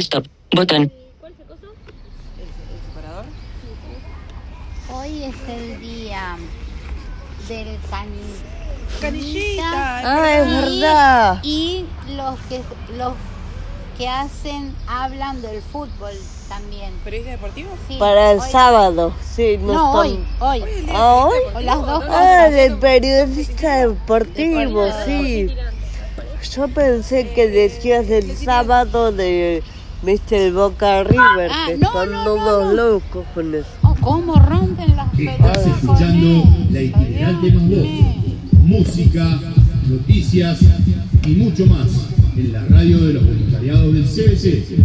Stop. Botón. Hoy es el día del canillita. Canillita. Ah, es verdad. Y los que los que hacen hablan del fútbol también. ¿Periodista deportivo? Sí, Para el hoy- sábado, sí, no, No, están- hoy, hoy. Hoy es el ¿Ah, hoy? del O las dos Ah, cosas. de periodista deportivo, Deportivo. sí. Yo pensé que decías el sábado de Mr. Boca River, Ah, que no, están no, no, todos no. locos con eso. Oh, ¿Cómo rompen las pelotas Estás con escuchando la itinerante más voz, música, noticias y mucho más en la radio de los voluntariados del CBC.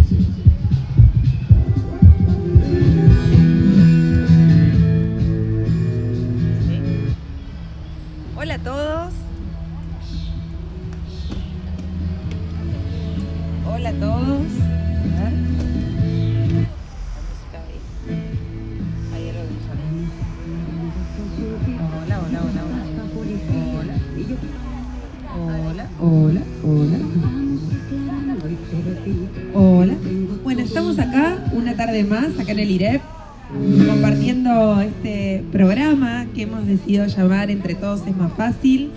Compartiendo este programa que hemos decidido llamar Entre Todos es más fácil.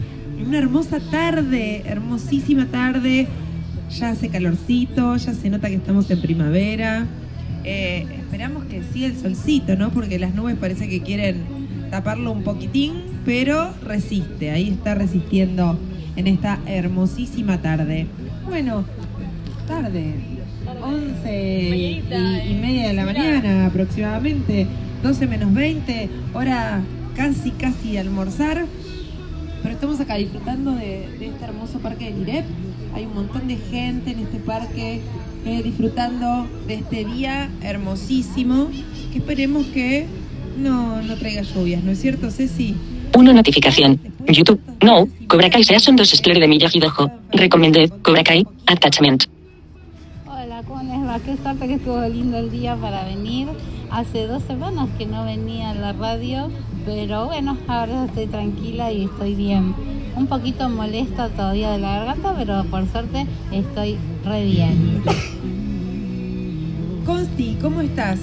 Una hermosa tarde, hermosísima tarde. Ya hace calorcito, ya se nota que estamos en primavera. Eh, esperamos que siga el solcito, ¿no? Porque las nubes parece que quieren taparlo un poquitín, pero resiste, ahí está resistiendo en esta hermosísima tarde. Bueno, tarde, 11 y, y media de la mañana aproximadamente, 12 menos 20, hora casi, casi de almorzar. Pero estamos acá disfrutando de, de este hermoso parque del IREP. Hay un montón de gente en este parque eh, disfrutando de este día hermosísimo que esperemos que no, no traiga lluvias, ¿no es cierto, Ceci? 1 notificación. YouTube. No. Cobra Kai Season 2 Explore de Miyagi Dojo. Recommended. Cobra Kai. Attachment. Qué suerte que estuvo lindo el día para venir. Hace dos semanas que no venía a la radio, pero bueno, ahora estoy tranquila y estoy bien. Un poquito molesta todavía de la garganta, pero por suerte estoy re bien. Consti, ¿cómo estás?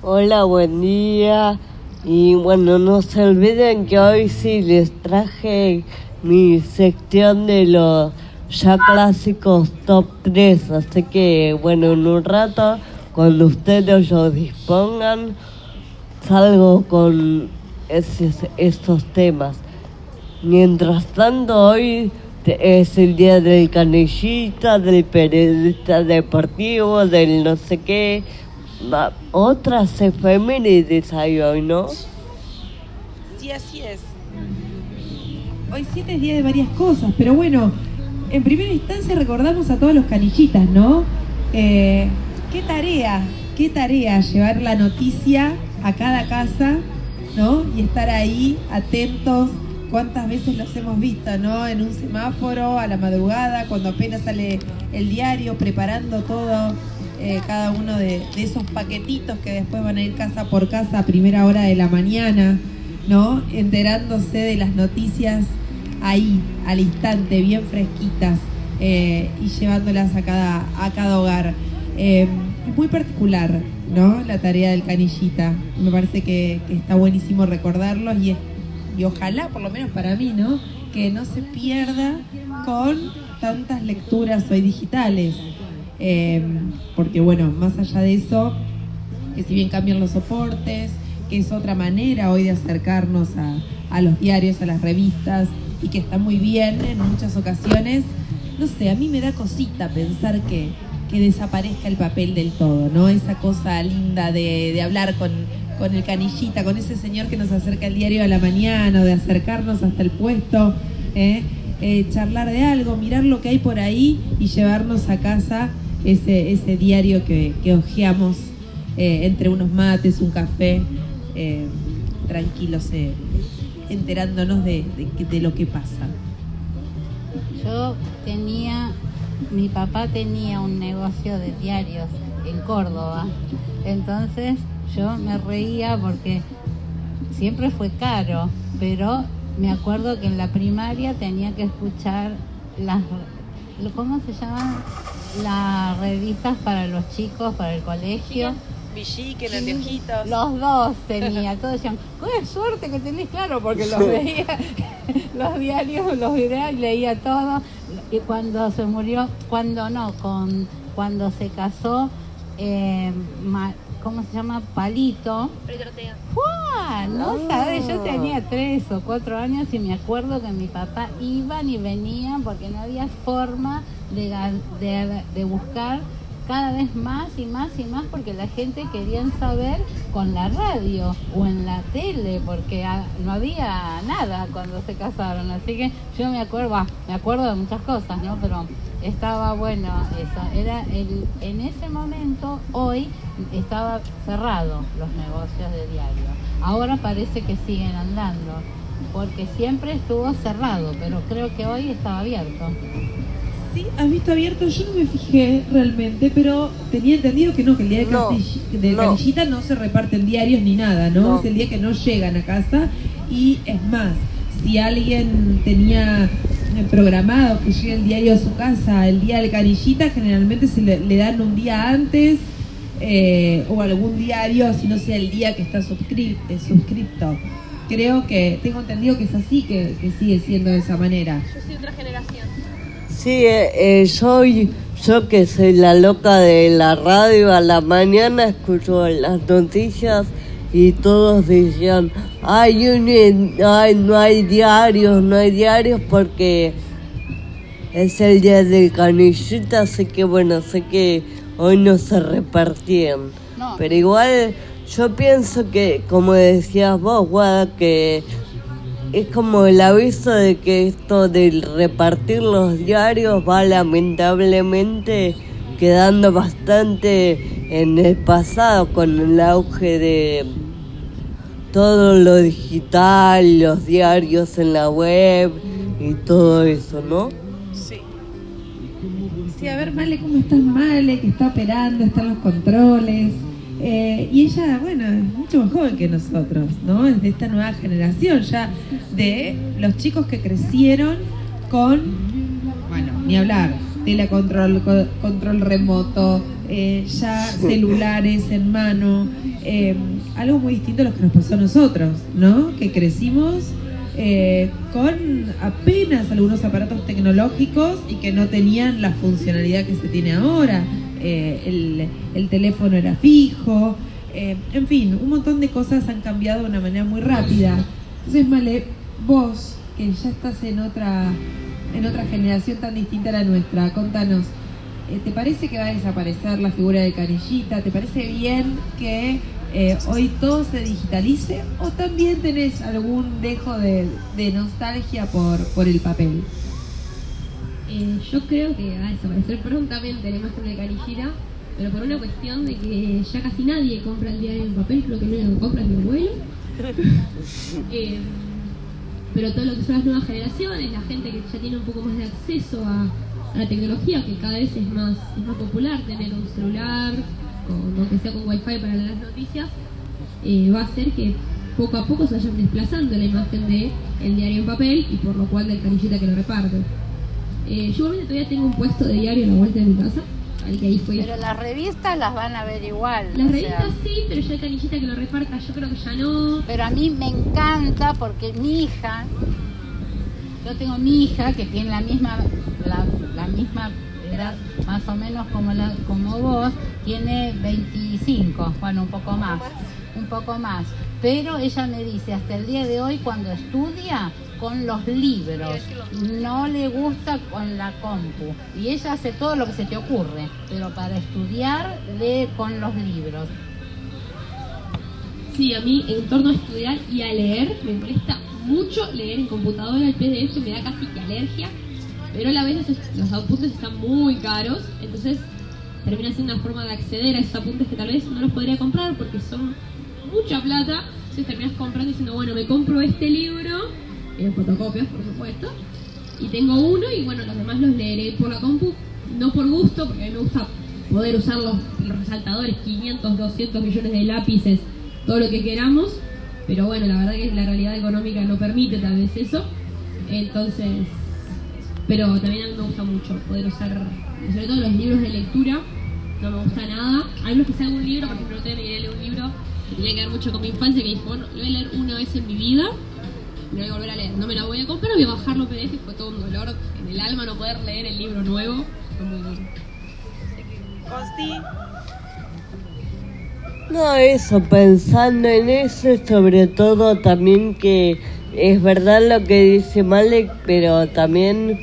Hola, buen día. Y bueno, no se olviden que hoy sí les traje mi sección de los ya clásicos top 3. Así que bueno, en un rato, cuando ustedes lo dispongan, salgo con esos, estos temas. Mientras tanto, hoy es el día del canillita, del periodista deportivo, del no sé qué. Otras efemérides hay hoy, ¿no? Sí, así es. Hoy siete es día de varias cosas, pero bueno, en primera instancia recordamos a todos los canillitas, ¿no? Eh, qué tarea, qué tarea llevar la noticia a cada casa, ¿no? Y estar ahí atentos. ¿Cuántas veces los hemos visto, no? En un semáforo, a la madrugada, cuando apenas sale el diario, preparando todo, eh, cada uno de, de esos paquetitos que después van a ir casa por casa a primera hora de la mañana, ¿no? Enterándose de las noticias ahí, al instante, bien fresquitas, eh, y llevándolas a cada, a cada hogar. Eh, es muy particular, ¿no? La tarea del canillita. Me parece que, está buenísimo recordarlos y, y ojalá, por lo menos para mí, ¿no? Que no se pierda con tantas lecturas hoy digitales. Eh, porque bueno, más allá de eso, que si bien cambian los soportes, que es otra manera hoy de acercarnos a, a los diarios, a las revistas, y que está muy bien en muchas ocasiones, no sé, a mí me da cosita pensar que, que desaparezca el papel del todo, ¿no? Esa cosa linda de, de hablar con, con el canillita, con ese señor que nos acerca el diario a la mañana, o de acercarnos hasta el puesto, ¿eh? Eh, charlar de algo, mirar lo que hay por ahí y llevarnos a casa ese, ese diario que, que hojeamos eh, entre unos mates, un café, eh, tranquilos, enterándonos de, de que- de lo que pasa. Yo tenía, mi papá tenía un negocio de diarios en Córdoba, entonces yo me reía porque siempre fue caro, pero me acuerdo que en la primaria tenía que escuchar las, ¿cómo se llaman? las revistas para los chicos, para el colegio. Villiquen. Los dos tenía, todos decían, qué suerte que tenés claro, porque los veía, los diarios, los videos, leía todo. Y cuando se murió, cuando no, con cuando se casó, eh, Ma- ¿cómo se llama? Palito. ¡Fua! No sabes, yo tenía tres o cuatro años y me acuerdo que mi papá iban y venían porque no había forma de, de, de buscar cada vez más y más y más porque la gente quería saber con la radio o en la tele porque ah, no había nada cuando se casaron. Así que yo me acuerdo bah, me acuerdo de muchas cosas no pero estaba bueno eso. Era el en ese momento hoy estaba cerrado los negocios de diario. Ahora parece que siguen andando porque siempre estuvo cerrado pero creo que hoy estaba abierto Sí, has visto abierto, yo no me fijé realmente, pero tenía entendido que no, que el día de, No, de no. Canillita no se reparten diarios ni nada, ¿no? No. Es el día que no llegan a casa y es más, si alguien tenía programado que llegue el diario a su casa el día de Canillita, generalmente se le, le dan un día antes eh, o algún diario, si no sea el día que está suscri- eh, suscripto. Creo que, tengo entendido que es así, que, que sigue siendo de esa manera. Yo soy otra generación. Sí, eh, eh, soy yo que soy la loca de la radio a la mañana escucho las noticias y todos decían, ay, un- ay, no hay diarios, no hay diarios porque es el día del canillita, así que bueno, sé que hoy no se repartían. No. Pero igual yo pienso que, como decías vos, Guada, que es como el aviso de que esto del repartir los diarios va lamentablemente quedando bastante en el pasado con el auge de todo lo digital, los diarios en la web y todo eso, ¿no? Sí. Sí, a ver, Male, ¿cómo estás, Male? Que está operando, están los controles. Eh, y ella, bueno, es mucho más joven que nosotros, ¿no? Es de esta nueva generación ya, de los chicos que crecieron con, bueno, ni hablar, telecontrol, co- control remoto, eh, ya celulares en mano, eh, algo muy distinto a lo que nos pasó a nosotros, ¿no? Que crecimos eh, con apenas algunos aparatos tecnológicos y que no tenían la funcionalidad que se tiene ahora. Eh, el, el teléfono era fijo, eh, en fin, un montón de cosas han cambiado de una manera muy rápida. Entonces, Male, vos, que ya estás en otra, en otra generación tan distinta a la nuestra, contanos, eh, ¿te parece que va a desaparecer la figura de Canillita? ¿Te parece bien que eh, hoy todo se digitalice? ¿O también tenés algún dejo de, de nostalgia por, por el papel? Eh, yo creo que va a desaparecer prontamente la imagen de Canillita, pero por una cuestión de que ya casi nadie compra el diario en papel, creo que único que compra es mi abuelo. Eh, pero todo lo que son las nuevas generaciones, la gente que ya tiene un poco más de acceso a, a la tecnología, que cada vez es más, es más popular tener un celular, con, aunque sea con wifi para leer las noticias, eh, va a hacer que poco a poco se vayan desplazando la imagen de el diario en papel y por lo cual del canillita que lo reparte. Eh, yo todavía tengo un puesto de diario a la vuelta de mi casa, al que ahí fui. pero las revistas las van a ver igual Las sea. revistas sí, pero ya el canillita que lo reparta yo creo que ya no. Pero a mí me encanta porque mi hija, yo tengo mi hija que tiene la misma, la, la misma edad más o menos como, la, como vos, tiene 25, bueno, un poco más, un poco más. Pero ella me dice, hasta el día de hoy cuando estudia, con los libros, no le gusta con la compu. Y ella hace todo lo que se te ocurre, pero para estudiar lee con los libros. Sí, a mí en torno a estudiar y a leer me molesta mucho leer en computadora el PDF, me da casi que alergia, pero a la vez los, apuntes están muy caros, entonces termina siendo una forma de acceder a esos apuntes que tal vez no los podría comprar porque son mucha plata, entonces terminas comprando diciendo, bueno, me compro este libro, en fotocopias por supuesto, y tengo uno y bueno, los demás los leeré por la compu, no por gusto, porque a mí me gusta poder usar los, resaltadores, 500, 200 millones de lápices, todo lo que queramos, pero bueno, la verdad que la realidad económica no permite tal vez eso, entonces Pero también a mí me gusta mucho poder usar, sobre todo los libros de lectura, no me gusta nada. Hay unos que sean un libro, por ejemplo, me quería leer un libro que tenía que ver mucho con mi infancia, que dije, bueno, lo voy a leer una vez en mi vida, lo voy a volver a leer. No me lo voy a comprar, voy a bajarlo PDF, y fue todo un dolor en el alma no poder leer el libro nuevo. Fue muy duro. Costi, No, eso, pensando en eso, sobre todo también que es verdad lo que dice Malek, pero también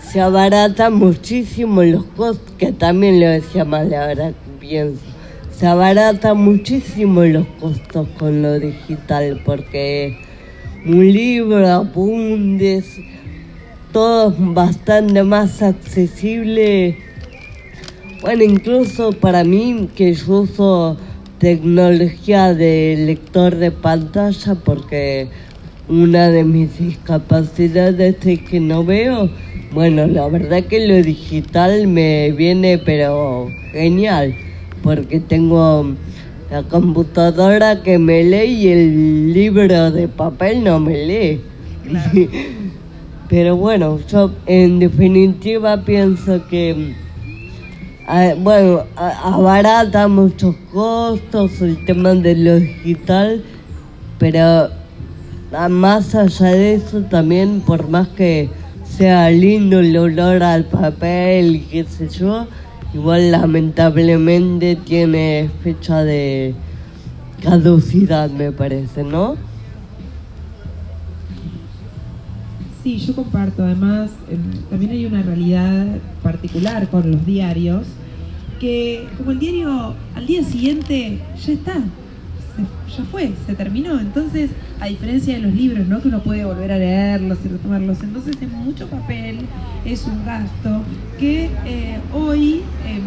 se abaratan muchísimo los costos, que también lo decía Malek, ahora pienso. Se abaratan muchísimo los costos con lo digital, porque un libro, apuntes, todo bastante más accesible bueno, incluso para mí que yo uso tecnología de lector de pantalla porque una de mis discapacidades es que no veo. Bueno, la verdad que lo digital me viene pero genial porque tengo la computadora que me lee y el libro de papel no me lee. Pero bueno, yo en definitiva pienso que Ah, bueno, a- abarata muchos costos el tema de lo digital, pero ah, más allá de eso también, por más que sea lindo el olor al papel y qué sé yo, igual lamentablemente tiene fecha de caducidad, me parece, ¿no? Sí, yo comparto. Además, em, también hay una realidad particular con los diarios, que como el diario al día siguiente ya está, se- ya fue, se terminó. Entonces, a diferencia de los libros, ¿no? Que uno puede volver a leerlos y retomarlos. Entonces, es mucho papel, es un gasto eh, hoy em,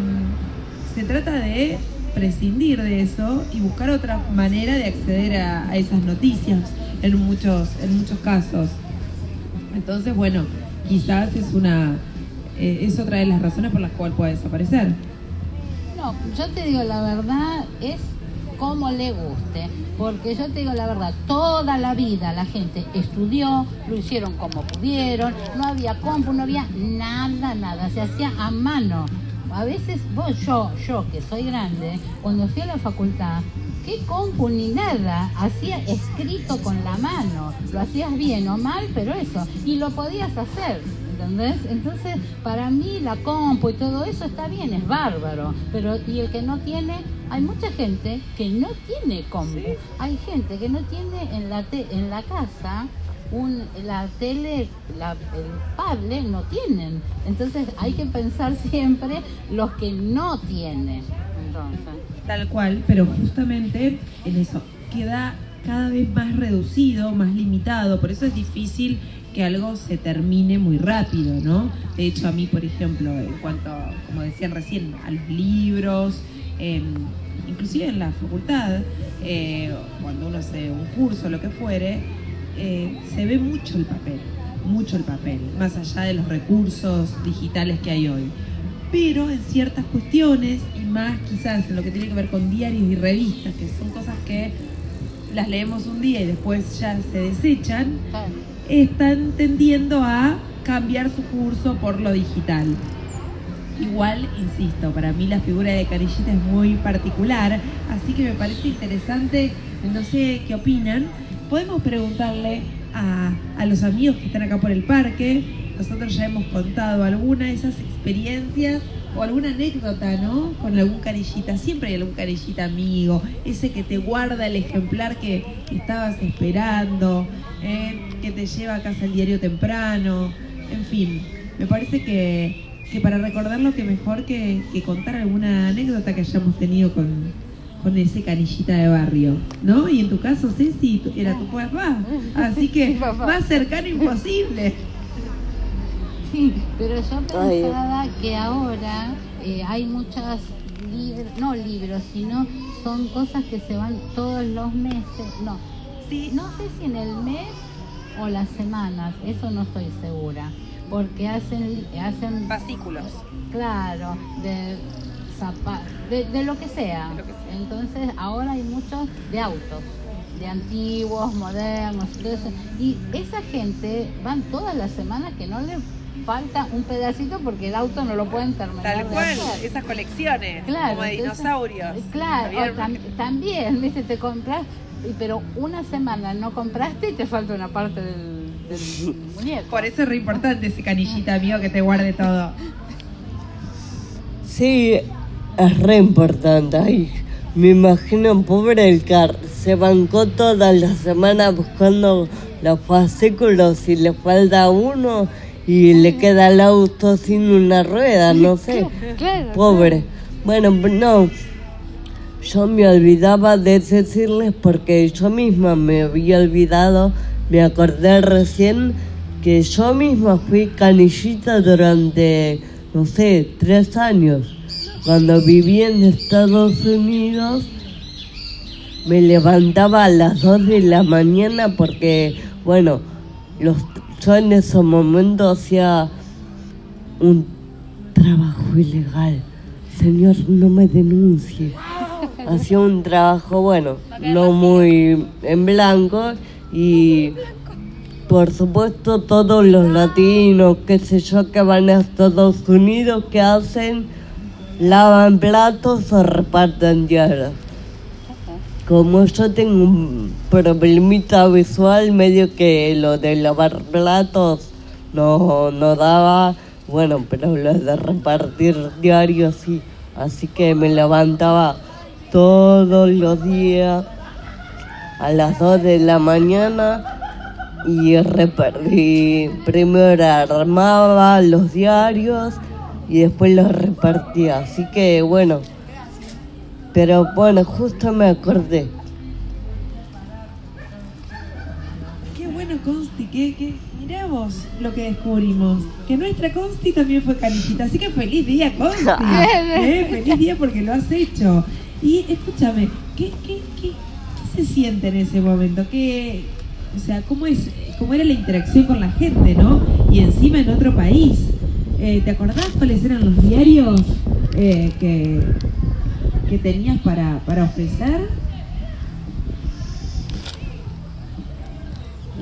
se trata de prescindir de eso y buscar otra manera de acceder a, a esas noticias en muchos, en muchos casos. Entonces, bueno, quizás es una eh, es otra de las razones por las cuales puede desaparecer. No, yo te digo la verdad, es como le guste. Porque yo te digo la verdad, toda la vida la gente estudió, lo hicieron como pudieron, no había compu, no había nada, nada, se hacía a mano. A veces vos, yo, yo que soy grande, cuando fui a la facultad, ¿qué compu ni nada? Hacía escrito con la mano, lo hacías bien o mal, pero eso, y lo podías hacer. ¿Entendés? Entonces, para mí la compu y todo eso está bien, es bárbaro. Pero, y el que no tiene, hay mucha gente que no tiene compu. Hay gente que no tiene en la, te- en la casa un, la tele, la, el cable, no tienen. Entonces, hay que pensar siempre los que no tienen. Entonces. Tal cual, pero justamente en eso queda cada vez más reducido, más limitado, por eso es difícil que algo se termine muy rápido, ¿no? De hecho, a mí, por ejemplo, en cuanto, como decían recién, a los libros, em, inclusive en la facultad, eh, cuando uno hace un curso, lo que fuere, eh, se ve mucho el papel, mucho el papel, más allá de los recursos digitales que hay hoy. Pero en ciertas cuestiones, y más quizás en lo que tiene que ver con diarios y revistas, que son cosas que las leemos un día y después ya se desechan. Están tendiendo a cambiar su curso por lo digital. Igual, insisto, para mí la figura de Canillita es muy particular, así que me parece interesante, no sé qué opinan, podemos preguntarle a, a los amigos que están acá por el parque, nosotros ya hemos contado alguna de esas experiencias o alguna anécdota, ¿no? Con algún canillita, siempre hay algún canillita amigo, ese que te guarda el ejemplar que estabas esperando, ¿eh? que te lleva a casa el diario temprano, en fin, me parece que, que para recordarlo que mejor que, que contar alguna anécdota que hayamos tenido con, con ese canillita de barrio, ¿no? Y en tu caso, Ceci, era tu papá, así que más cercano imposible. Sí, pero yo Ay. pensaba que ahora eh, hay muchas libros, no libros, sino son cosas que se van todos los meses. No, Sí, no sé si en el mes o las semanas, eso no estoy segura, porque hacen, hacen Fascículos. claro, de, de, de lo que sea. De lo que sea. Entonces ahora hay muchos de autos. de antiguos, modernos, eso. Y esa gente van todas las semanas que no le falta un pedacito porque el auto no lo pueden terminar. Tal de cual, hacer. esas colecciones, Claro, como de entonces- dinosaurios. Claro, ¿Habían- o tam- también, ¿viste? Te compras, pero una semana no compraste y te falta una parte del, del muñeco. Por eso es re importante ese canillita amigo que te guarde todo. Sí, es re importante. Ay, me imagino, pobre el car, se bancó toda la semana buscando los fascículos y le falta uno y le queda el auto sin una rueda, no sé. Pobre. Bueno, no. Yo me olvidaba de decirles porque yo misma me había olvidado, me acordé recién que yo misma fui canillita durante, no sé, tres años. Cuando viví en Estados Unidos, me levantaba a las 2 de la mañana porque, bueno, los, yo en ese momento hacía un trabajo ilegal. Señor, no me denuncie. Hacía un trabajo, bueno, no muy en blanco y por supuesto todos los latinos, qué sé yo, que van a Estados Unidos, que hacen? Lavan platos o reparten diarios. Como yo tengo un problemita visual, medio que lo de lavar platos no, no daba, bueno, pero lo de repartir diarios sí. Así que me levantaba todos los días a las 2 de la mañana y repartí. Primero armaba los diarios y después los repartía. Así que bueno. Pero bueno, justo me acordé. Qué bueno Consti, que, que mirá vos lo que descubrimos. Que nuestra Consti también fue canillita, así que feliz día Consti. ¿eh? Feliz día porque lo has hecho. Y escúchame, ¿qué, qué, qué, qué se siente en ese momento? ¿Qué, o sea, ¿cómo, es, ¿cómo era la interacción con la gente, no? Y encima en otro país. Eh, ¿Te acordás cuáles eran los diarios eh, que, que tenías para, para ofrecer?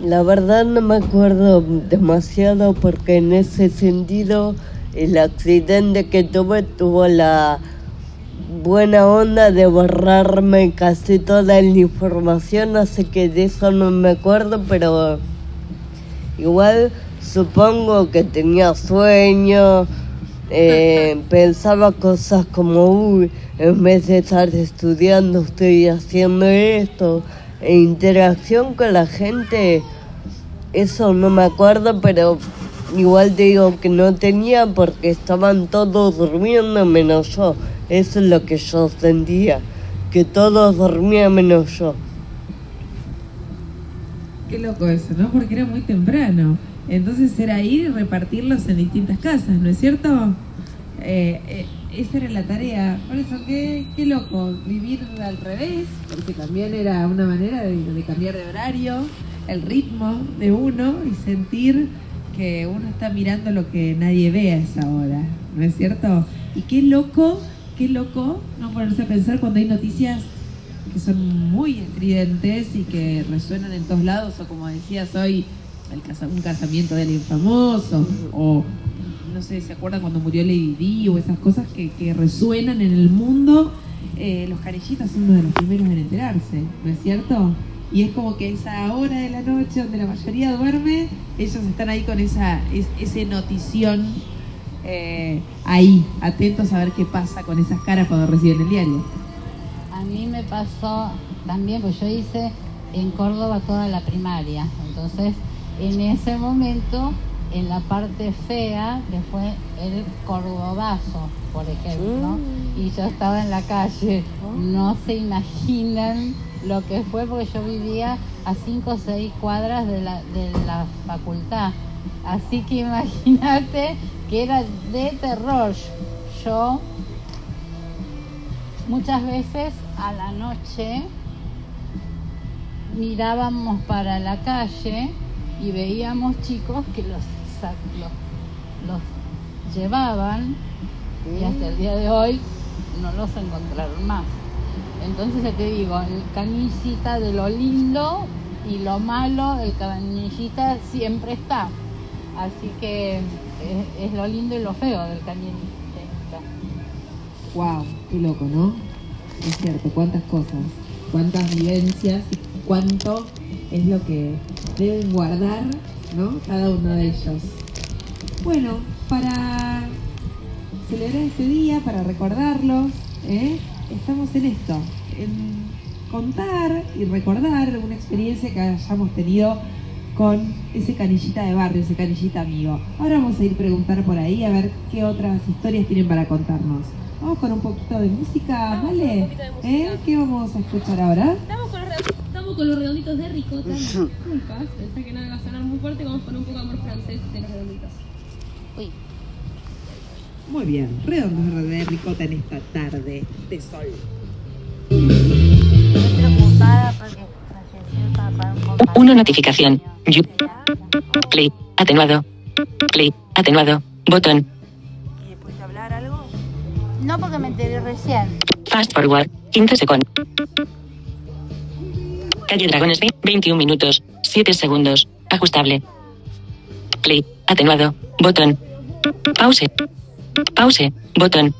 La verdad no me acuerdo demasiado porque en ese sentido el accidente que tuve tuvo la buena onda de borrarme casi toda la información, así que de eso no me acuerdo, pero igual supongo que tenía sueño, eh, pensaba cosas como, uy, en vez de estar estudiando estoy haciendo esto, e interacción con la gente, eso no me acuerdo, pero igual te digo que no tenía porque estaban todos durmiendo menos yo. Eso es lo que yo sentía, que todos dormían menos yo. Qué loco eso, ¿no? Porque era muy temprano. Entonces era ir y repartirlos en distintas casas, ¿no es cierto? Eh, eh, esa era la tarea. Por eso, qué, qué loco, vivir al revés, porque también era una manera de, de cambiar de horario, el ritmo de uno y sentir que uno está mirando lo que nadie ve a esa hora, ¿no es cierto? Y qué loco, qué loco no ponerse a pensar cuando hay noticias que son muy estridentes y que resuenan en todos lados, o como decías hoy, el un casamiento de alguien famoso, o no sé, ¿se acuerdan cuando murió Lady Di o esas cosas que, resuenan en el mundo? Eh, los canillitas son uno de los primeros en enterarse, ¿no es cierto? Y es como que esa hora de la noche donde la mayoría duerme, ellos están ahí con esa es- ese notición eh, ahí, atentos a ver qué pasa con esas caras cuando reciben el diario. A mí me pasó también, pues yo hice en Córdoba toda la primaria. Entonces, en ese momento, en la parte fea, que fue el cordobazo, por ejemplo, y yo estaba en la calle. No se imaginan lo que fue, porque yo vivía a 5 o 6 cuadras de la, de la facultad. Así que imagínate que era de terror. Yo Muchas veces a la noche mirábamos para la calle y veíamos chicos que los, los, los llevaban y hasta el día de hoy no los encontraron más. Entonces ya te digo, el canillita de lo lindo y lo malo, el canillita siempre está. Así que es, lo lindo y lo feo del canillita. Wow, qué loco, ¿no? Es cierto, cuántas cosas, cuántas vivencias cuánto es lo que deben guardar, ¿no? Cada uno de ellos. Bueno, para celebrar este día, para recordarlos, ¿eh? estamos en esto, en contar y recordar una experiencia que hayamos tenido con ese canillita de barrio, ese canillita amigo. Ahora vamos a ir a preguntar por ahí a ver qué otras historias tienen para contarnos. Vamos con un poquito de música, ¿vale? ¿Eh? ¿Qué vamos a escuchar ahora? Con, los redonditos, de ricota. Disculpas, pensé que no iba a sonar muy fuerte. Vamos con un poco de amor francés de los redonditos. Uy. Muy bien, redondos de ricota en esta tarde de sol. Una notificación. You. Play. Atenuado. Play. Atenuado. Botón. ¿Y después de hablar algo? No porque me enteré recién. Fast forward. 15 segundos. Calle Dragones B. 21 minutos. 7 segundos. Ajustable. Play. Atenuado. Botón. Pause. Pause. Botón.